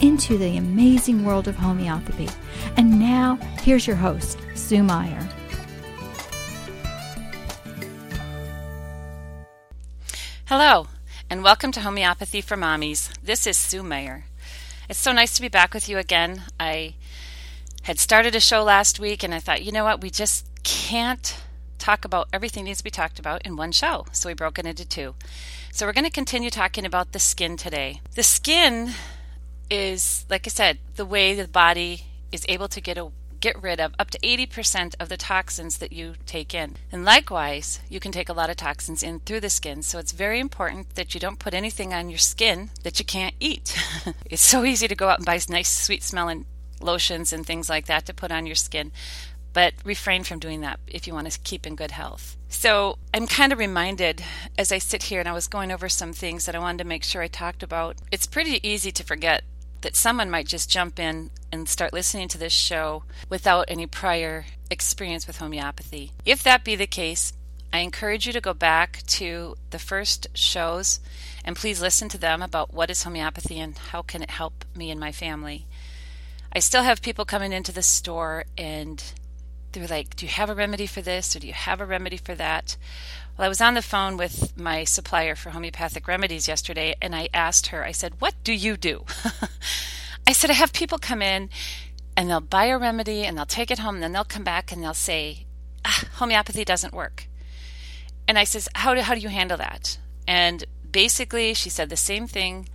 into the amazing world of homeopathy. And now, here's your host, Sue Meyer. Hello, and welcome to Homeopathy for Mommies. This is Sue Meyer. It's so nice to be back with you again. I had started a show last week, and I thought, you know what, we just can't talk about everything needs to be talked about in one show. So we broke it into two. So we're going to continue talking about the skin today. The skin is, like I said, the way the body is able to get a get rid of up to 80% of the toxins that you take in. And likewise, you can take a lot of toxins in through the skin. So it's very important that you don't put anything on your skin that you can't eat. it's so easy to go out and buy nice, sweet smelling lotions and things like that to put on your skin. But refrain from doing that if you want to keep in good health. So I'm kind of reminded as I sit here and I was going over some things that I wanted to make sure I talked about. It's pretty easy to forget that someone might just jump in and start listening to this show without any prior experience with homeopathy. If that be the case, I encourage you to go back to the first shows and please listen to them about what is homeopathy and how can it help me and my family. I still have people coming into the store and they're like, Do you have a remedy for this or do you have a remedy for that? Well, I was on the phone with my supplier for homeopathic remedies yesterday, and I asked her, I said, What do you do? I said, I have people come in and they'll buy a remedy and they'll take it home, and then they'll come back and they'll say, ah, Homeopathy doesn't work. And I says, how do, how do you handle that? And basically, she said the same thing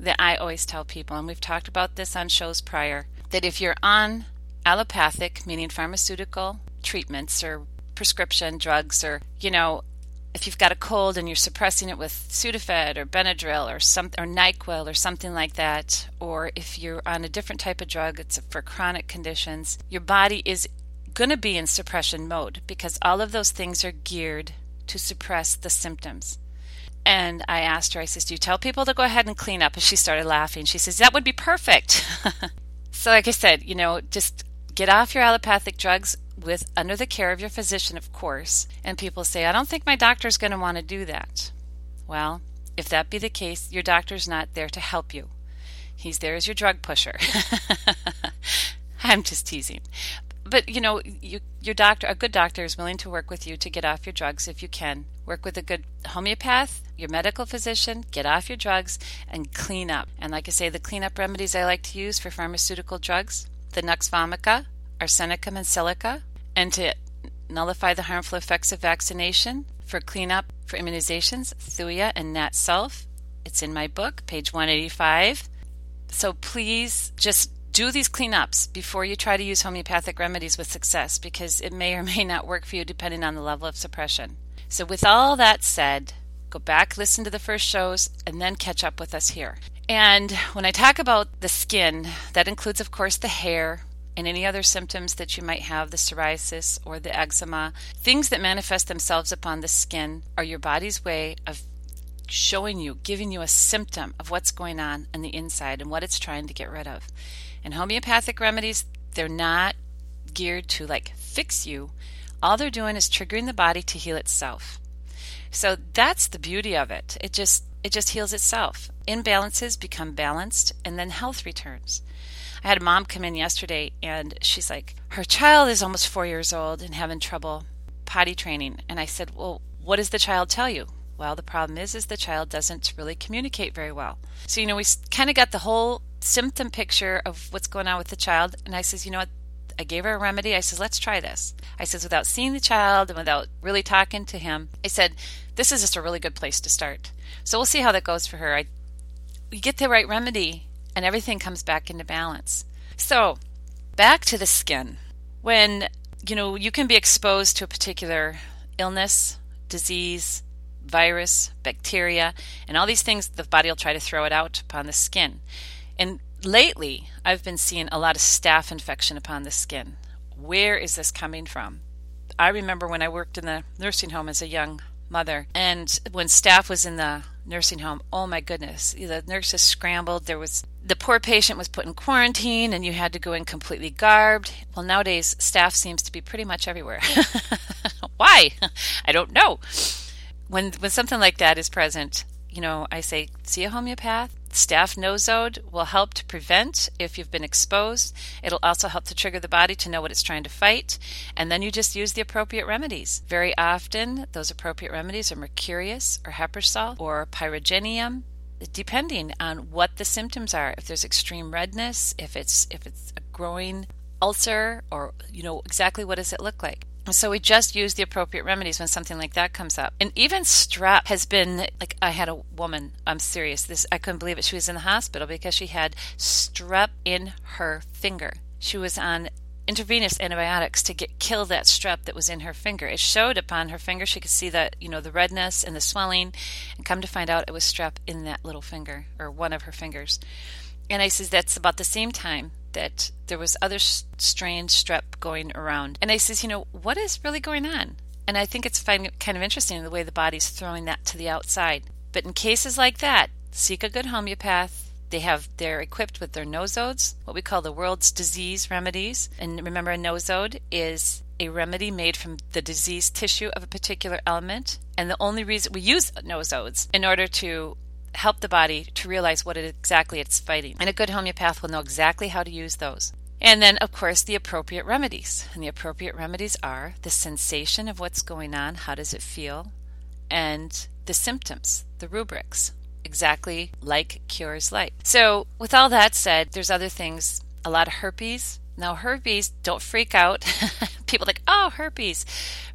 that I always tell people, and we've talked about this on shows prior that if you're on allopathic, meaning pharmaceutical treatments or prescription drugs, or, you know, if you've got a cold and you're suppressing it with Sudafed or Benadryl or some or NyQuil or something like that, or if you're on a different type of drug, it's for chronic conditions, your body is going to be in suppression mode because all of those things are geared to suppress the symptoms. And I asked her, I says, Do you tell people to go ahead and clean up? And she started laughing. She says, That would be perfect. so, like I said, you know, just get off your allopathic drugs, with under the care of your physician, of course. And people say, I don't think my doctor's going to want to do that. Well, if that be the case, your doctor's not there to help you. He's there as your drug pusher. I'm just teasing. But you know, you, your doctor, a good doctor is willing to work with you to get off your drugs if you can. Work with a good homeopath, your medical physician, get off your drugs and clean up. And like I say, the cleanup remedies I like to use for pharmaceutical drugs, the Nux vomica, arsenicum and silica, and to nullify the harmful effects of vaccination, for cleanup for immunizations, Thuja and Nat Sulph. It's in my book, page 185. So please just do these cleanups before you try to use homeopathic remedies with success because it may or may not work for you depending on the level of suppression. So, with all that said, go back, listen to the first shows, and then catch up with us here. And when I talk about the skin, that includes, of course, the hair, and any other symptoms that you might have, the psoriasis or the eczema, things that manifest themselves upon the skin are your body's way of showing you, giving you a symptom of what's going on in the inside and what it's trying to get rid of. And homeopathic remedies, they're not geared to like fix you. All they're doing is triggering the body to heal itself. So that's the beauty of it. It just it just heals itself. Imbalances become balanced and then health returns. I had a mom come in yesterday and she's like, her child is almost four years old and having trouble potty training. And I said, well, what does the child tell you? Well, the problem is, is the child doesn't really communicate very well. So, you know, we kind of got the whole symptom picture of what's going on with the child. And I says, you know what? I gave her a remedy. I says, let's try this. I says, without seeing the child and without really talking to him, I said, this is just a really good place to start. So we'll see how that goes for her. I, get the right remedy and everything comes back into balance. So, back to the skin. When, you know, you can be exposed to a particular illness, disease, virus, bacteria, and all these things, the body will try to throw it out upon the skin. And lately, I've been seeing a lot of staph infection upon the skin. where is this coming from? I remember when I worked in the nursing home as a young mother, and when staph was in the nursing home, oh my goodness, the nurses scrambled. There was the poor patient was put in quarantine, and you had to go in completely garbed. Well, nowadays staph seems to be pretty much everywhere. Why? I don't know. When when something like that is present, you know, I say, see a homeopath. Staph nosode will help to prevent if you've been exposed. It'll also help to trigger the body to know what it's trying to fight. And then you just use the appropriate remedies. Very often, those appropriate remedies are mercurius or salt or pyrogenium, depending on what the symptoms are. If there's extreme redness, if it's if it's a growing ulcer, or you know exactly what does it look like. So we just use the appropriate remedies when something like that comes up. And even strep has been like I had a woman, I'm serious, this I couldn't believe it. She was in the hospital because she had strep in her finger. She was on intravenous antibiotics to get kill that strep that was in her finger. It showed upon her finger. She could see that, you know, the redness and the swelling and come to find out it was strep in that little finger or one of her fingers. And I says that's about the same time that there was other strange strep going around. And I says, you know, what is really going on? And I think it's kind of interesting the way the body's throwing that to the outside. But in cases like that, seek a good homeopath. They have they're equipped with their nosodes, what we call the world's disease remedies. And remember, a nosode is a remedy made from the diseased tissue of a particular element. And the only reason we use nosodes in order to help the body to realize what it exactly it's fighting. And a good homeopath will know exactly how to use those. And then, of course, the appropriate remedies. And the appropriate remedies are the sensation of what's going on, how does it feel, and the symptoms, the rubrics, exactly like cures like. So, with all that said, there's other things, a lot of herpes. Now, herpes, don't freak out. People like, oh, herpes.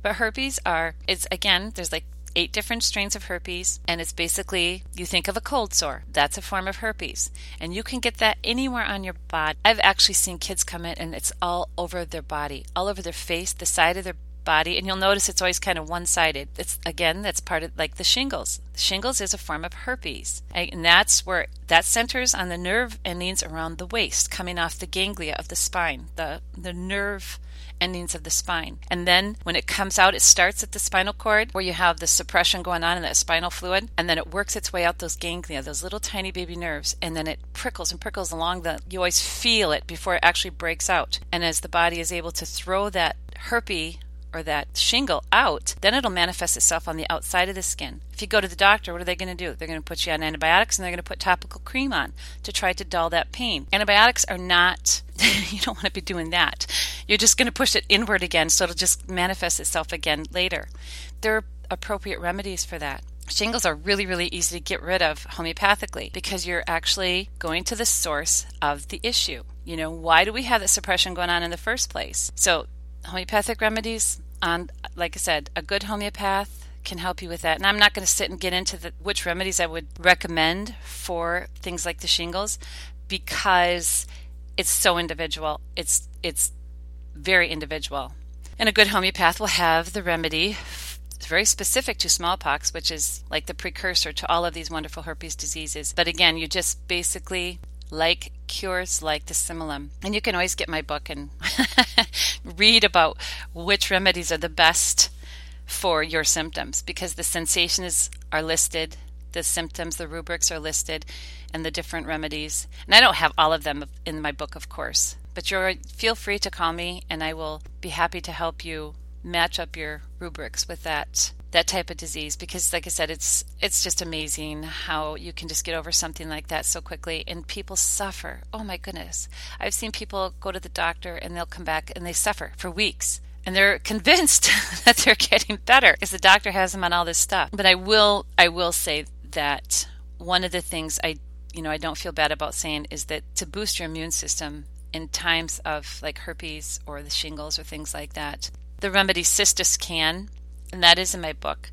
But herpes are, it's again, there's like eight different strains of herpes, and it's basically you think of a cold sore. That's a form of herpes. And you can get that anywhere on your body. I've actually seen kids come in and it's all over their body, all over their face, the side of their body and you'll notice it's always kind of one-sided it's again that's part of like the shingles shingles is a form of herpes and that's where that centers on the nerve endings around the waist coming off the ganglia of the spine the the nerve endings of the spine. And then when it comes out, it starts at the spinal cord where you have the suppression going on in that spinal fluid, and then it works its way out those ganglia, those little tiny baby nerves, and then it prickles and prickles along the. You always feel it before it actually breaks out. And as the body is able to throw that herpes or that shingle out, then it'll manifest itself on the outside of the skin. If you go to the doctor, what are they going to do? They're going to put you on antibiotics and they're going to put topical cream on to try to dull that pain. Antibiotics are not, you don't want to be doing that. You're just going to push it inward again, so it'll just manifest itself again later. There are appropriate remedies for that. Shingles are really, really easy to get rid of homeopathically because you're actually going to the source of the issue. You know, why do we have that suppression going on in the first place? So, homeopathic remedies, on, like I said, a good homeopath can help you with that. And I'm not going to sit and get into the, which remedies I would recommend for things like the shingles because it's so individual. It's it's very individual. And a good homeopath will have the remedy very specific to smallpox, which is like the precursor to all of these wonderful herpes diseases. But again, you just basically like cures like the similum. And you can always get my book and read about which remedies are the best for your symptoms because the sensations are listed, the symptoms, the rubrics are listed, and the different remedies. And I don't have all of them in my book, of course, but you're feel free to call me and I will be happy to help you match up your rubrics with that that type of disease because like I said it's it's just amazing how you can just get over something like that so quickly and people suffer. Oh my goodness. I've seen people go to the doctor and they'll come back and they suffer for weeks and they're convinced that they're getting better because the doctor has them on all this stuff. But I will I will say that one of the things I you know I don't feel bad about saying is that to boost your immune system in times of like herpes or the shingles or things like that the remedy Cistus-Can, and that is in my book.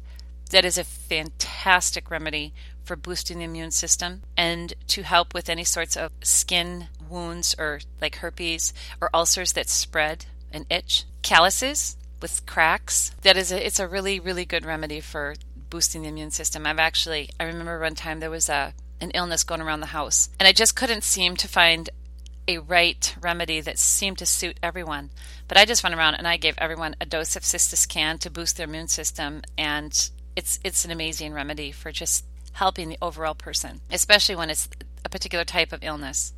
That is a fantastic remedy for boosting the immune system and to help with any sorts of skin wounds or like herpes or ulcers that spread and itch. Calluses with cracks. That is a, it's a really really good remedy for boosting the immune system. I've actually I remember one time there was a an illness going around the house and I just couldn't seem to find a right remedy that seemed to suit everyone. But I just went around and I gave everyone a dose of Can to boost their immune system, and it's it's an amazing remedy for just helping the overall person, especially when it's a particular type of illness.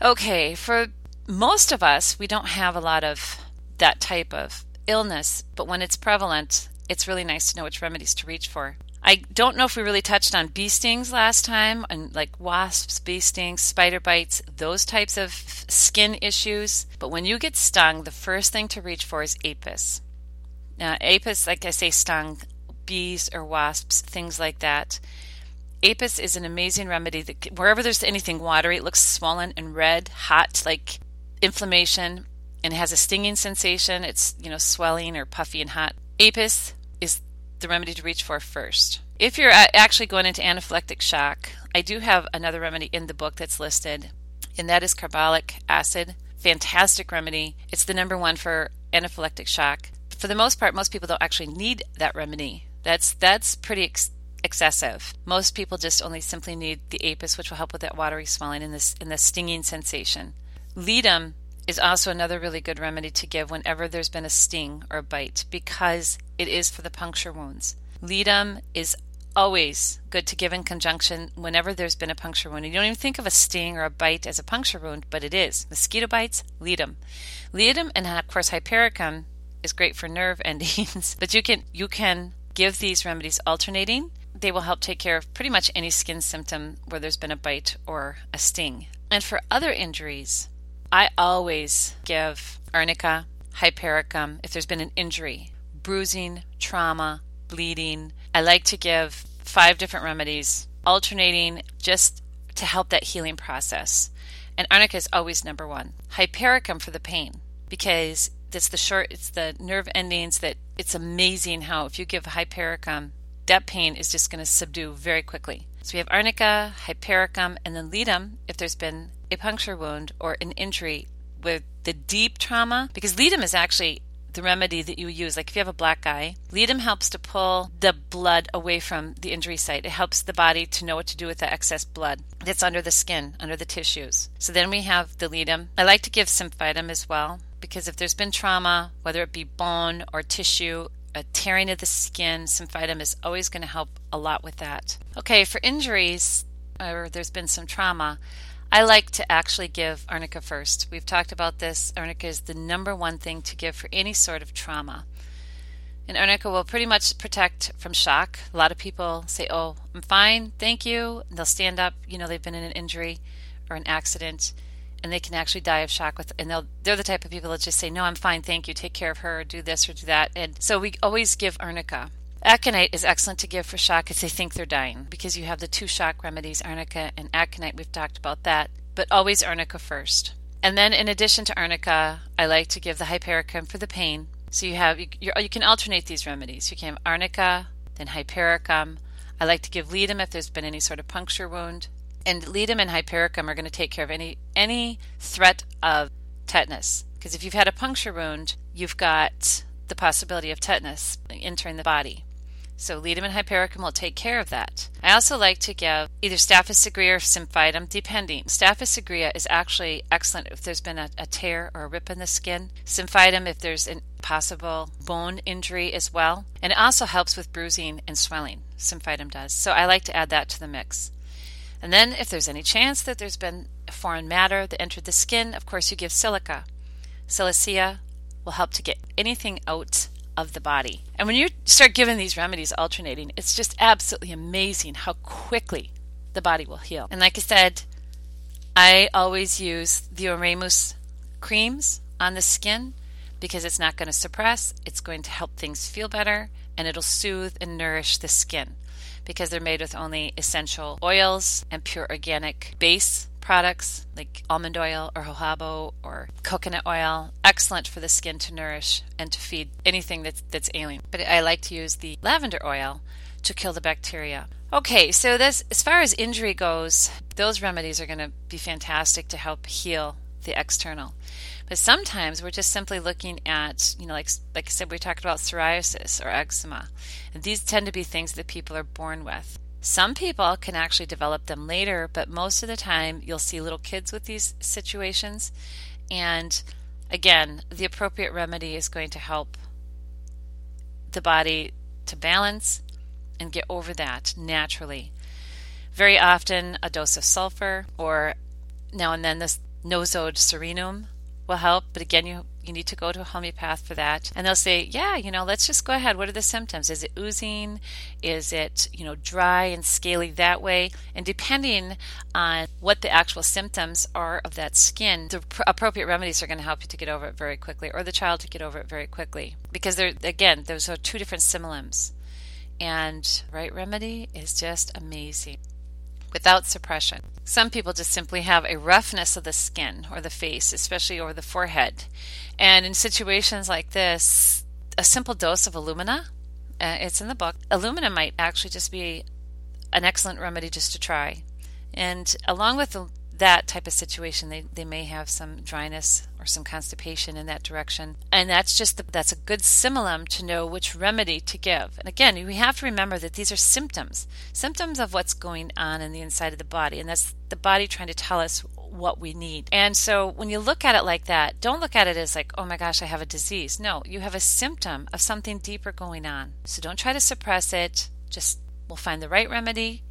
Okay, for most of us, we don't have a lot of that type of illness, but when it's prevalent, it's really nice to know which remedies to reach for. I don't know if we really touched on bee stings last time, and like wasps, bee stings, spider bites, those types of skin issues. But when you get stung, the first thing to reach for is apis. Now, apis, like I say, stung bees or wasps, things like that. Apis is an amazing remedy that wherever there's anything watery, it looks swollen and red, hot, like inflammation, and has a stinging sensation. It's, you know, swelling or puffy and hot. Apis is the remedy to reach for first. If you're uh, actually going into anaphylactic shock, I do have another remedy in the book that's listed, and that is carbolic acid. Fantastic remedy. It's the number one for anaphylactic shock. For the most part, most people don't actually need that remedy. That's that's pretty ex- excessive. Most people just only simply need the apis, which will help with that watery swelling and this and the stinging sensation. Ledum is also another really good remedy to give whenever there's been a sting or a bite because it is for the puncture wounds. Ledum is always good to give in conjunction whenever there's been a puncture wound. You don't even think of a sting or a bite as a puncture wound, but it is. Mosquito bites, ledum. Ledum and of course hypericum is great for nerve endings, but you can you can give these remedies alternating. They will help take care of pretty much any skin symptom where there's been a bite or a sting. And for other injuries, I always give arnica, hypericum if there's been an injury, bruising, trauma, bleeding. I like to give five different remedies, alternating just to help that healing process. And arnica is always number one. Hypericum for the pain because it's the short, it's the nerve endings that it's amazing how if you give hypericum, that pain is just going to subdue very quickly. So we have arnica, hypericum, and then ledum if there's been a puncture wound or an injury with the deep trauma, because ledum is actually the remedy that you use. Like if you have a black eye, ledum helps to pull the blood away from the injury site. It helps the body to know what to do with the excess blood that's under the skin, under the tissues. So then we have the ledum. I like to give symphytum as well because if there's been trauma, whether it be bone or tissue, a tearing of the skin, symphytum is always going to help a lot with that. Okay, for injuries or there's been some trauma, I like to actually give arnica first. We've talked about this. Arnica is the number one thing to give for any sort of trauma. And arnica will pretty much protect from shock. A lot of people say, Oh, I'm fine, thank you. And they'll stand up, you know, they've been in an injury or an accident, and they can actually die of shock with and they'll they're the type of people that just say, No, I'm fine, thank you, take care of her, do this or do that. And so we always give arnica. Aconite is excellent to give for shock if they think they're dying because you have the two shock remedies, arnica and aconite. We've talked about that, but always arnica first. And then, in addition to arnica, I like to give the hypericum for the pain. So you have you, you can alternate these remedies. You can have arnica, then hypericum. I like to give ledum if there's been any sort of puncture wound, and ledum and hypericum are going to take care of any any threat of tetanus. Because if you've had a puncture wound, you've got the possibility of tetanus entering the body. So ledum and hypericum will take care of that. I also like to give either Staphylos aureus or symphytum, depending. Staphylos aureus is actually excellent if there's been a, a, tear or a rip in the skin. Symphytum if there's a possible bone injury as well. And it also helps with bruising and swelling. Symphytum does. So I like to add that to the mix. And then if there's any chance that there's been foreign matter that entered the skin, of course you give silica. Silicea will help to get anything out of the body. And when you start giving these remedies alternating, it's just absolutely amazing how quickly the body will heal. And like I said, I always use the Oremus creams on the skin because it's not going to suppress, it's going to help things feel better, and it'll soothe and nourish the skin because they're made with only essential oils and pure organic base products like almond oil or jojoba or coconut oil, excellent for the skin to nourish and to feed anything that's, that's ailing. But I like to use the lavender oil to kill the bacteria. Okay, so this as far as injury goes, those remedies are going to be fantastic to help heal the external. But sometimes we're just simply looking at, you know, like like I said, we talked about psoriasis or eczema. And these tend to be things that people are born with. Some people can actually develop them later, but most of the time you'll see little kids with these situations. And again, the appropriate remedy is going to help the body to balance and get over that naturally. Very often, a dose of sulfur or now and then this Nosode Psorinum will help, but again, you you need to go to a homeopath for that. And they'll say, yeah, you know, let's just go ahead. What are the symptoms? Is it oozing? Is it, you know, dry and scaly that way? And depending on what the actual symptoms are of that skin, the pr- appropriate remedies are going to help you to get over it very quickly or the child to get over it very quickly. Because they're, again, those are two different similums. And right remedy is just amazing without suppression. Some people just simply have a roughness of the skin or the face, especially over the forehead. And in situations like this, a simple dose of alumina, uh, it's in the book, alumina might actually just be an excellent remedy just to try. And along with the that type of situation, they, they may have some dryness or some constipation in that direction. And that's just the, that's a good similum to know which remedy to give. And again, we have to remember that these are symptoms, symptoms of what's going on in the inside of the body, and that's the body trying to tell us what we need. And so when you look at it like that, don't look at it as like, oh my gosh, I have a disease. No, you have a symptom of something deeper going on. So don't try to suppress it. Just we'll find the right remedy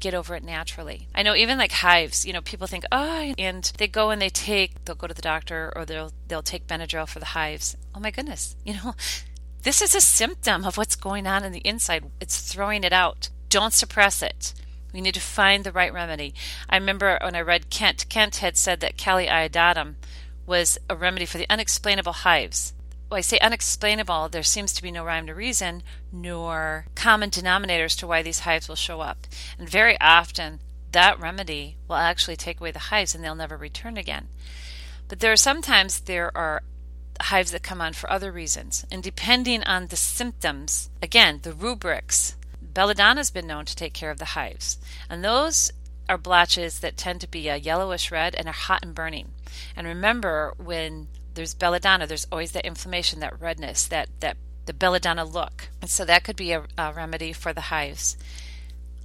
get over it naturally. I know even like hives, you know, people think, oh, and they go and they take, they'll go to the doctor or they'll they'll take Benadryl for the hives. Oh my goodness, you know, this is a symptom of what's going on in the inside. It's throwing it out. Don't suppress it. We need to find the right remedy. I remember when I read Kent, Kent had said that Kali iodatum was a remedy for the unexplainable hives well, I say unexplainable, there seems to be no rhyme to reason, nor common denominators to why these hives will show up. And very often, that remedy will actually take away the hives and they'll never return again. But there are sometimes there are hives that come on for other reasons. And depending on the symptoms, again, the rubrics, belladonna has been known to take care of the hives. And those are blotches that tend to be a yellowish red and are hot and burning. And remember, when there's belladonna, there's always that inflammation, that redness, that, that the belladonna look. And so that could be a, a remedy for the hives.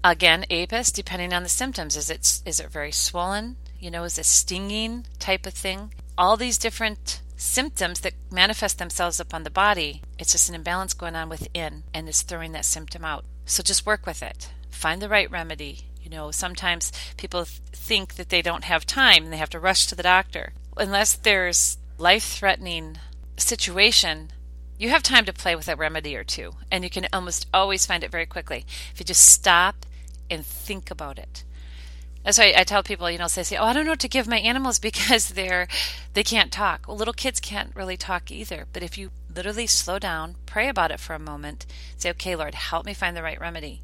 Again, apis, depending on the symptoms, is it is it very swollen? You know, is it stinging type of thing? All these different symptoms that manifest themselves upon the body, it's just an imbalance going on within and it's throwing that symptom out. So just work with it. Find the right remedy. You know, sometimes people think that they don't have time and they have to rush to the doctor. Unless there's life threatening situation, you have time to play with a remedy or two, and you can almost always find it very quickly if you just stop and think about it. That's why I tell people, you know, they say, "Oh, I don't know what to give my animals because they're they can't talk." Well, little kids can't really talk either. But if you literally slow down, pray about it for a moment, say, "Okay, Lord, help me find the right remedy."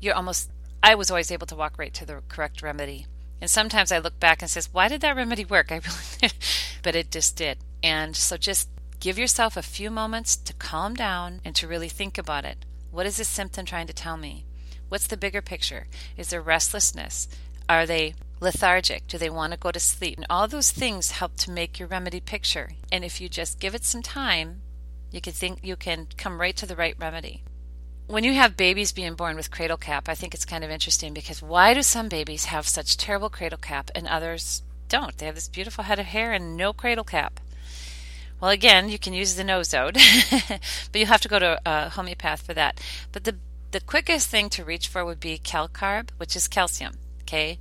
You're almost I was always able to walk right to the correct remedy. And sometimes I look back and says, "Why did that remedy work?" I really but it just did. And so just give yourself a few moments to calm down and to really think about it. What is this symptom trying to tell me? What's the bigger picture? Is there restlessness? Are they lethargic? Do they want to go to sleep? And all those things help to make your remedy picture. And if you just give it some time, you can think you can come right to the right remedy. When you have babies being born with cradle cap, I think it's kind of interesting because why do some babies have such terrible cradle cap and others don't. They have this beautiful head of hair and no cradle cap. Well, again, you can use the nosode, but you have to go to a homeopath for that. But the the quickest thing to reach for would be calcarb, which is calcium. Okay,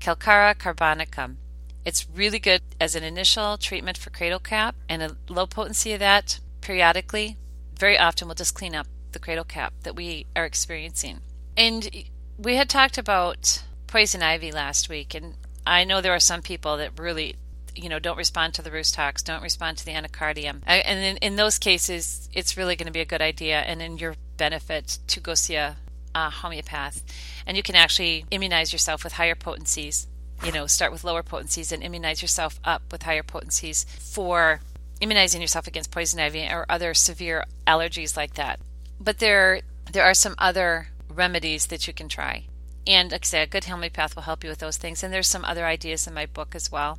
calcarea carbonicum. It's really good as an initial treatment for cradle cap, and a low potency of that periodically, very often, will just clean up the cradle cap that we are experiencing. And we had talked about poison ivy last week, and I know there are some people that really you know don't respond to the rhus tox don't respond to the anacardium and in, in those cases it's really going to be a good idea and in your benefit to go see a, a homeopath. And you can actually immunize yourself with higher potencies you know start with lower potencies and immunize yourself up with higher potencies for immunizing yourself against poison ivy or other severe allergies like that. But there there are some other remedies that you can try and like I say, a good homeopath will help you with those things. And there's some other ideas in my book as well.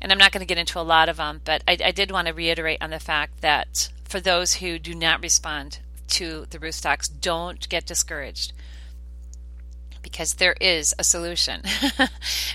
And I'm not going to get into a lot of them, but I, I did want to reiterate on the fact that for those who do not respond to the tox, don't get discouraged. because there is a solution.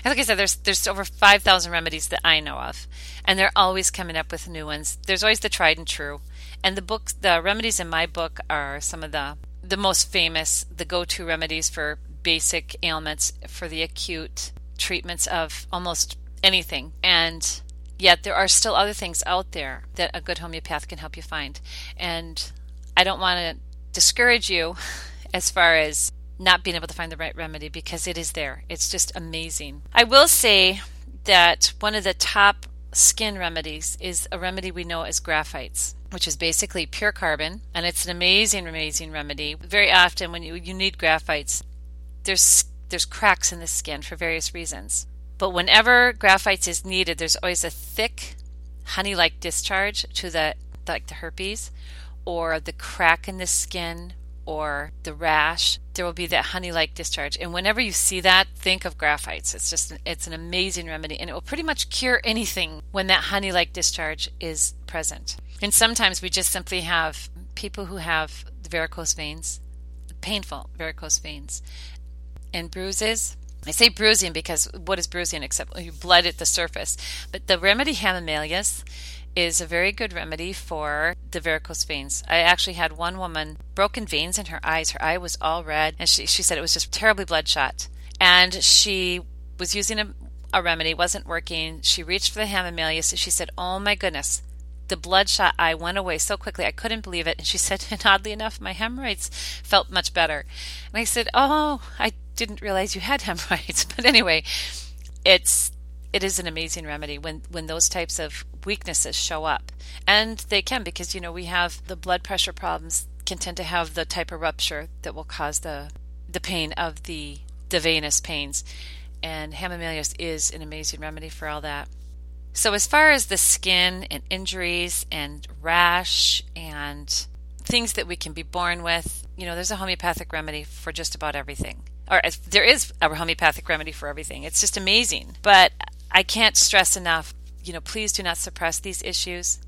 like I said, there's there's over five thousand remedies that I know of, and they're always coming up with new ones. There's always the tried and true, and the books, the remedies in my book are some of the the most famous, the go-to remedies for basic ailments, for the acute treatments of almost anything, and yet there are still other things out there that a good homeopath can help you find, and I don't want to discourage you as far as not being able to find the right remedy because it is there. It's just amazing. I will say that one of the top skin remedies is a remedy we know as graphites, which is basically pure carbon, and it's an amazing, amazing remedy. Very often, when you, you need graphites, there's there's cracks in the skin for various reasons. But whenever graphites is needed, there's always a thick honey-like discharge to the like the herpes or the crack in the skin or the rash, there will be that honey-like discharge. And whenever you see that, think of graphites. It's just it's an amazing remedy and it will pretty much cure anything when that honey-like discharge is present. And sometimes we just simply have people who have varicose veins, painful varicose veins, and bruises. I say bruising because what is bruising except you blood at the surface? But the remedy Hamamelis is a very good remedy for the varicose veins. I actually had one woman broken veins in her eyes. Her eye was all red, and she, she said it was just terribly bloodshot. And she was using a, a remedy, wasn't working. She reached for the Hamamelis, and she said, "Oh my goodness." The bloodshot eye went away so quickly, I couldn't believe it. And she said, and oddly enough, my hemorrhoids felt much better. And I said, Oh, I didn't realize you had hemorrhoids. But anyway, it's it is an amazing remedy when when those types of weaknesses show up. And they can because you know we have the blood pressure problems can tend to have the type of rupture that will cause the the pain of the the venous pains. And Hamamelis is an amazing remedy for all that. So as far as the skin and injuries and rash and things that we can be born with you know there's a homeopathic remedy for just about everything. Or uh, there is a homeopathic remedy for everything. It's just amazing. But I can't stress enough, you know, please do not suppress these issues.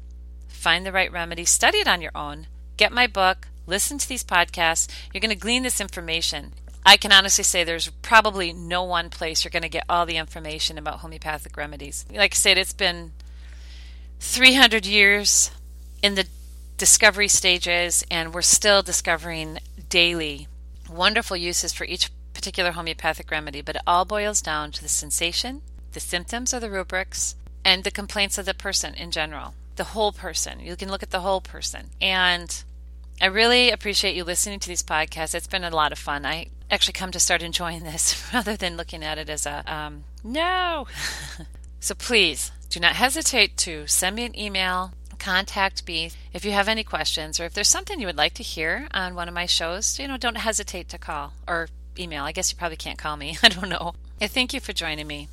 Find the right remedy, study it on your own, get my book, listen to these podcasts. You're going to glean this information. I can honestly say there's probably no one place you're going to get all the information about homeopathic remedies. Like I said, it's been 300 years in the discovery stages, and we're still discovering daily wonderful uses for each particular homeopathic remedy, but it all boils down to the sensation the symptoms or the rubrics, and the complaints of the person in general, the whole person. You can look at the whole person. And I really appreciate you listening to these podcasts. It's been a lot of fun. I actually come to start enjoying this rather than looking at it as a um, no. so please do not hesitate to send me an email, contact me if you have any questions, or if there's something you would like to hear on one of my shows. You know, don't hesitate to call or email. I guess you probably can't call me. I don't know. I thank you for joining me.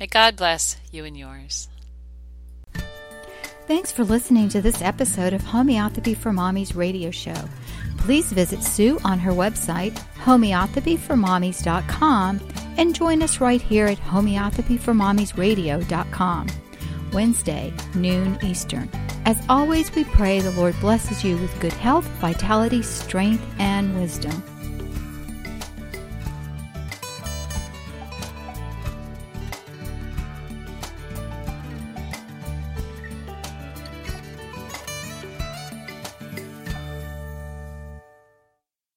May God bless you and yours. Thanks for listening to this episode of Homeopathy for Mommies radio show. Please visit Sue on her website, homeopathyformommies.com, and join us right here at homeopathyformommiesradio.com. Wednesday, noon Eastern. As always, we pray the Lord blesses you with good health, vitality, strength, and wisdom.